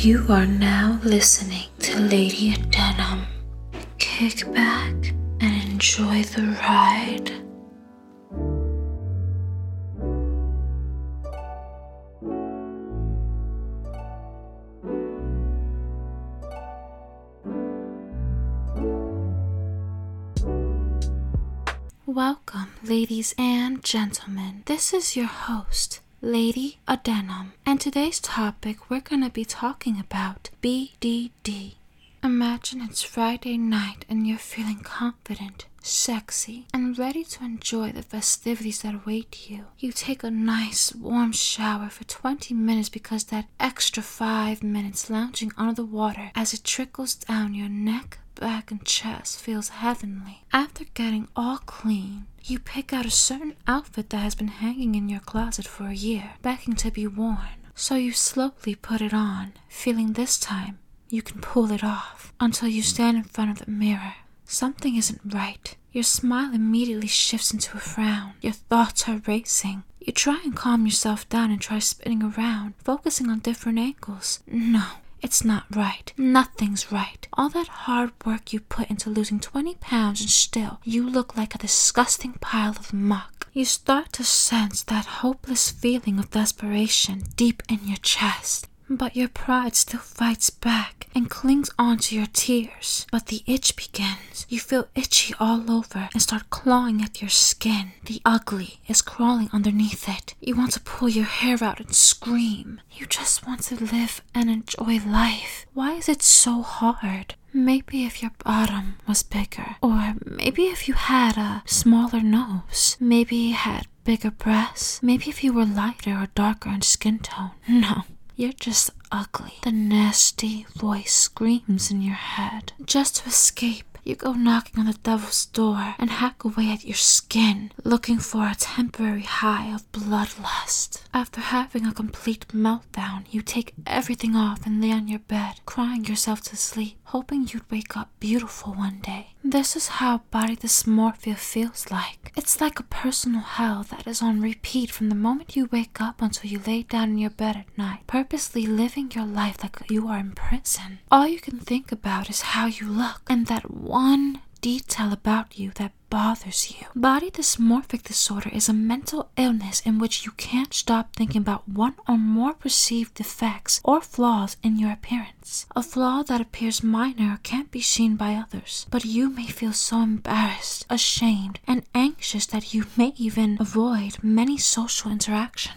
You are now listening to Lady Denim. Kick back and enjoy the ride. Welcome, ladies and gentlemen. This is your host, Lady Adenium, and today's topic we're going to be talking about BDD. Imagine it's Friday night and you're feeling confident, sexy, and ready to enjoy the festivities that await you. You take a nice warm shower for 20 minutes because that extra 5 minutes lounging under the water as it trickles down your neck, back, and chest feels heavenly. After getting all clean, you pick out a certain outfit that has been hanging in your closet for a year, begging to be worn. So you slowly put it on, feeling this time you can pull it off until you stand in front of the mirror. Something isn't right. Your smile immediately shifts into a frown. Your thoughts are racing. You try and calm yourself down and try spinning around, focusing on different angles. No, it's not right. Nothing's right. All that hard work you put into losing 20 pounds and still you look like a disgusting pile of muck. You start to sense that hopeless feeling of desperation deep in your chest. But your pride still fights back and clings on to your tears. But the itch begins. You feel itchy all over and start clawing at your skin. The ugly is crawling underneath it. You want to pull your hair out and scream. You just want to live and enjoy life. Why is it so hard? Maybe if your bottom was bigger, or maybe if you had a smaller nose, maybe had bigger breasts, maybe if you were lighter or darker in skin tone. No, you're just ugly. The nasty voice screams in your head. Just to escape, you go knocking on the devil's door and hack away at your skin, looking for a temporary high of bloodlust. After having a complete meltdown, you take everything off and lay on your bed, crying yourself to sleep, hoping you'd wake up beautiful one day. This is how body dysmorphia feels like. It's like a personal hell that is on repeat from the moment you wake up until you lay down in your bed at night, purposely living your life like you are in prison. All you can think about is how you look and that one detail about you that bothers you. Body dysmorphic disorder is a mental illness in which you can't stop thinking about one or more perceived defects or flaws in your appearance. A flaw that appears minor can't be seen by others, but you may feel so embarrassed, ashamed, and anxious that you may even avoid many social interactions.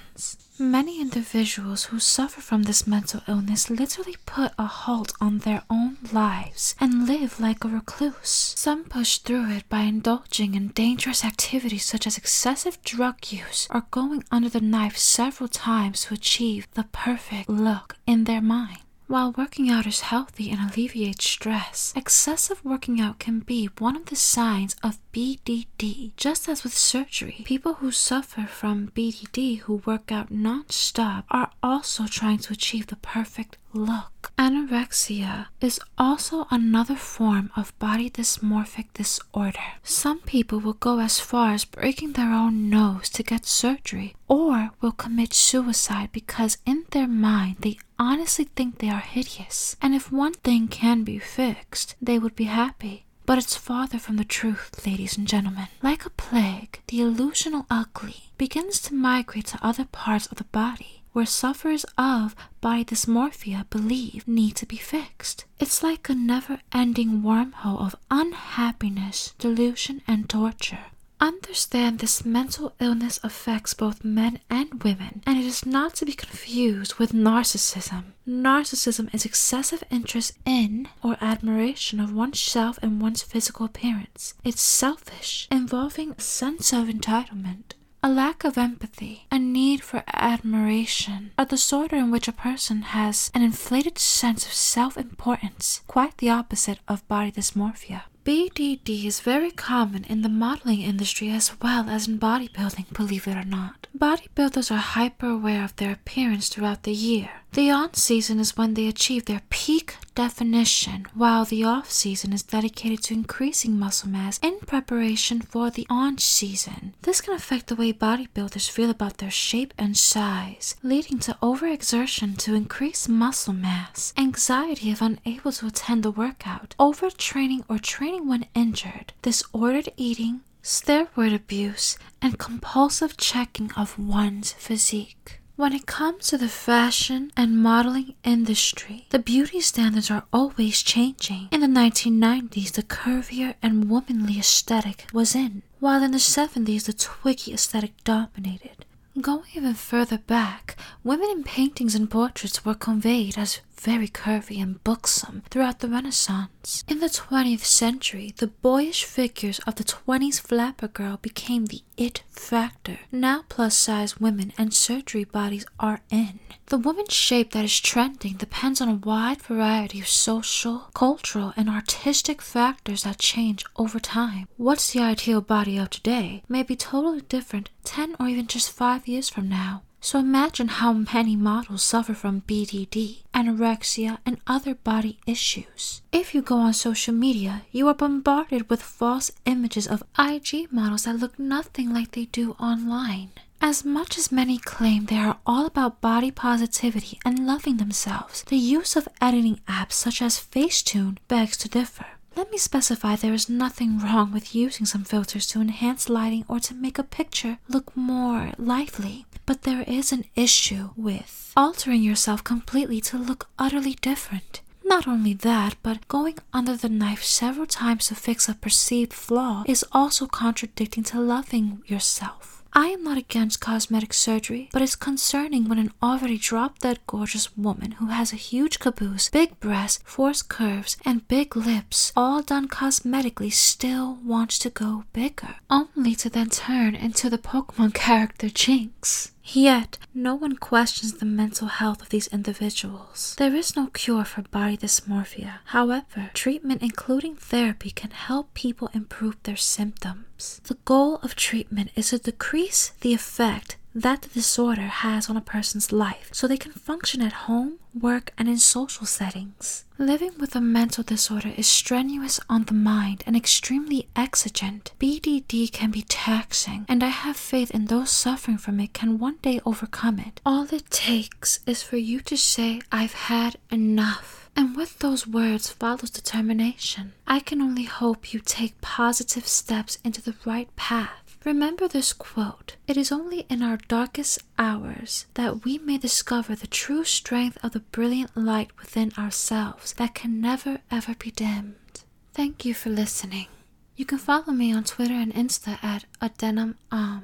Many individuals who suffer from this mental illness literally put a halt on their own lives and live like a recluse. Some push through it by indulging in dangerous activities such as excessive drug use or going under the knife several times to achieve the perfect look in their mind. While working out is healthy and alleviates stress, excessive working out can be one of the signs of BDD. Just as with surgery, people who suffer from BDD who work out non-stop are also trying to achieve the perfect look. Anorexia is also another form of body dysmorphic disorder. Some people will go as far as breaking their own nose to get surgery or will commit suicide because in their mind they honestly think they are hideous. And if one thing can be fixed, they would be happy. But it's farther from the truth, ladies and gentlemen. Like a plague, the illusional ugly begins to migrate to other parts of the body where sufferers of body dysmorphia believe need to be fixed. It's like a never ending wormhole of unhappiness, delusion, and torture. Understand this mental illness affects both men and women, and it is not to be confused with narcissism. Narcissism is excessive interest in or admiration of oneself and one's physical appearance. It's selfish, involving a sense of entitlement. A lack of empathy, a need for admiration, a disorder in which a person has an inflated sense of self importance, quite the opposite of body dysmorphia. BDD is very common in the modeling industry as well as in bodybuilding, believe it or not. Bodybuilders are hyper aware of their appearance throughout the year. The on season is when they achieve their peak definition, while the off season is dedicated to increasing muscle mass in preparation for the on season. This can affect the way bodybuilders feel about their shape and size, leading to overexertion to increase muscle mass, anxiety if unable to attend the workout, overtraining or training when injured, disordered eating, steroid abuse, and compulsive checking of one's physique. When it comes to the fashion and modeling industry, the beauty standards are always changing. In the 1990s, the curvier and womanly aesthetic was in, while in the 70s, the twiggy aesthetic dominated. Going even further back, women in paintings and portraits were conveyed as very curvy and buxom throughout the Renaissance. In the 20th century, the boyish figures of the 20s flapper girl became the it factor. Now, plus size women and surgery bodies are in. The woman's shape that is trending depends on a wide variety of social, cultural, and artistic factors that change over time. What's the ideal body of today may be totally different 10 or even just 5 years from now. So imagine how many models suffer from BDD, anorexia, and other body issues. If you go on social media, you are bombarded with false images of IG models that look nothing like they do online. As much as many claim they are all about body positivity and loving themselves, the use of editing apps such as Facetune begs to differ. Let me specify there is nothing wrong with using some filters to enhance lighting or to make a picture look more lively, but there is an issue with altering yourself completely to look utterly different. Not only that, but going under the knife several times to fix a perceived flaw is also contradicting to loving yourself. I am not against cosmetic surgery, but it's concerning when an already drop dead gorgeous woman who has a huge caboose, big breasts, forced curves, and big lips, all done cosmetically, still wants to go bigger, only to then turn into the Pokemon character Jynx. Yet, no one questions the mental health of these individuals. There is no cure for body dysmorphia. However, treatment, including therapy, can help people improve their symptoms. The goal of treatment is to decrease the effect that the disorder has on a person's life so they can function at home, work, and in social settings. Living with a mental disorder is strenuous on the mind and extremely exigent. BDD can be taxing, and I have faith in those suffering from it can one day overcome it. All it takes is for you to say, I've had enough. And with those words follows determination. I can only hope you take positive steps into the right path. Remember this quote It is only in our darkest hours that we may discover the true strength of the brilliant light within ourselves that can never ever be dimmed. Thank you for listening. You can follow me on Twitter and Insta at adeniumame.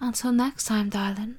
Until next time, darling.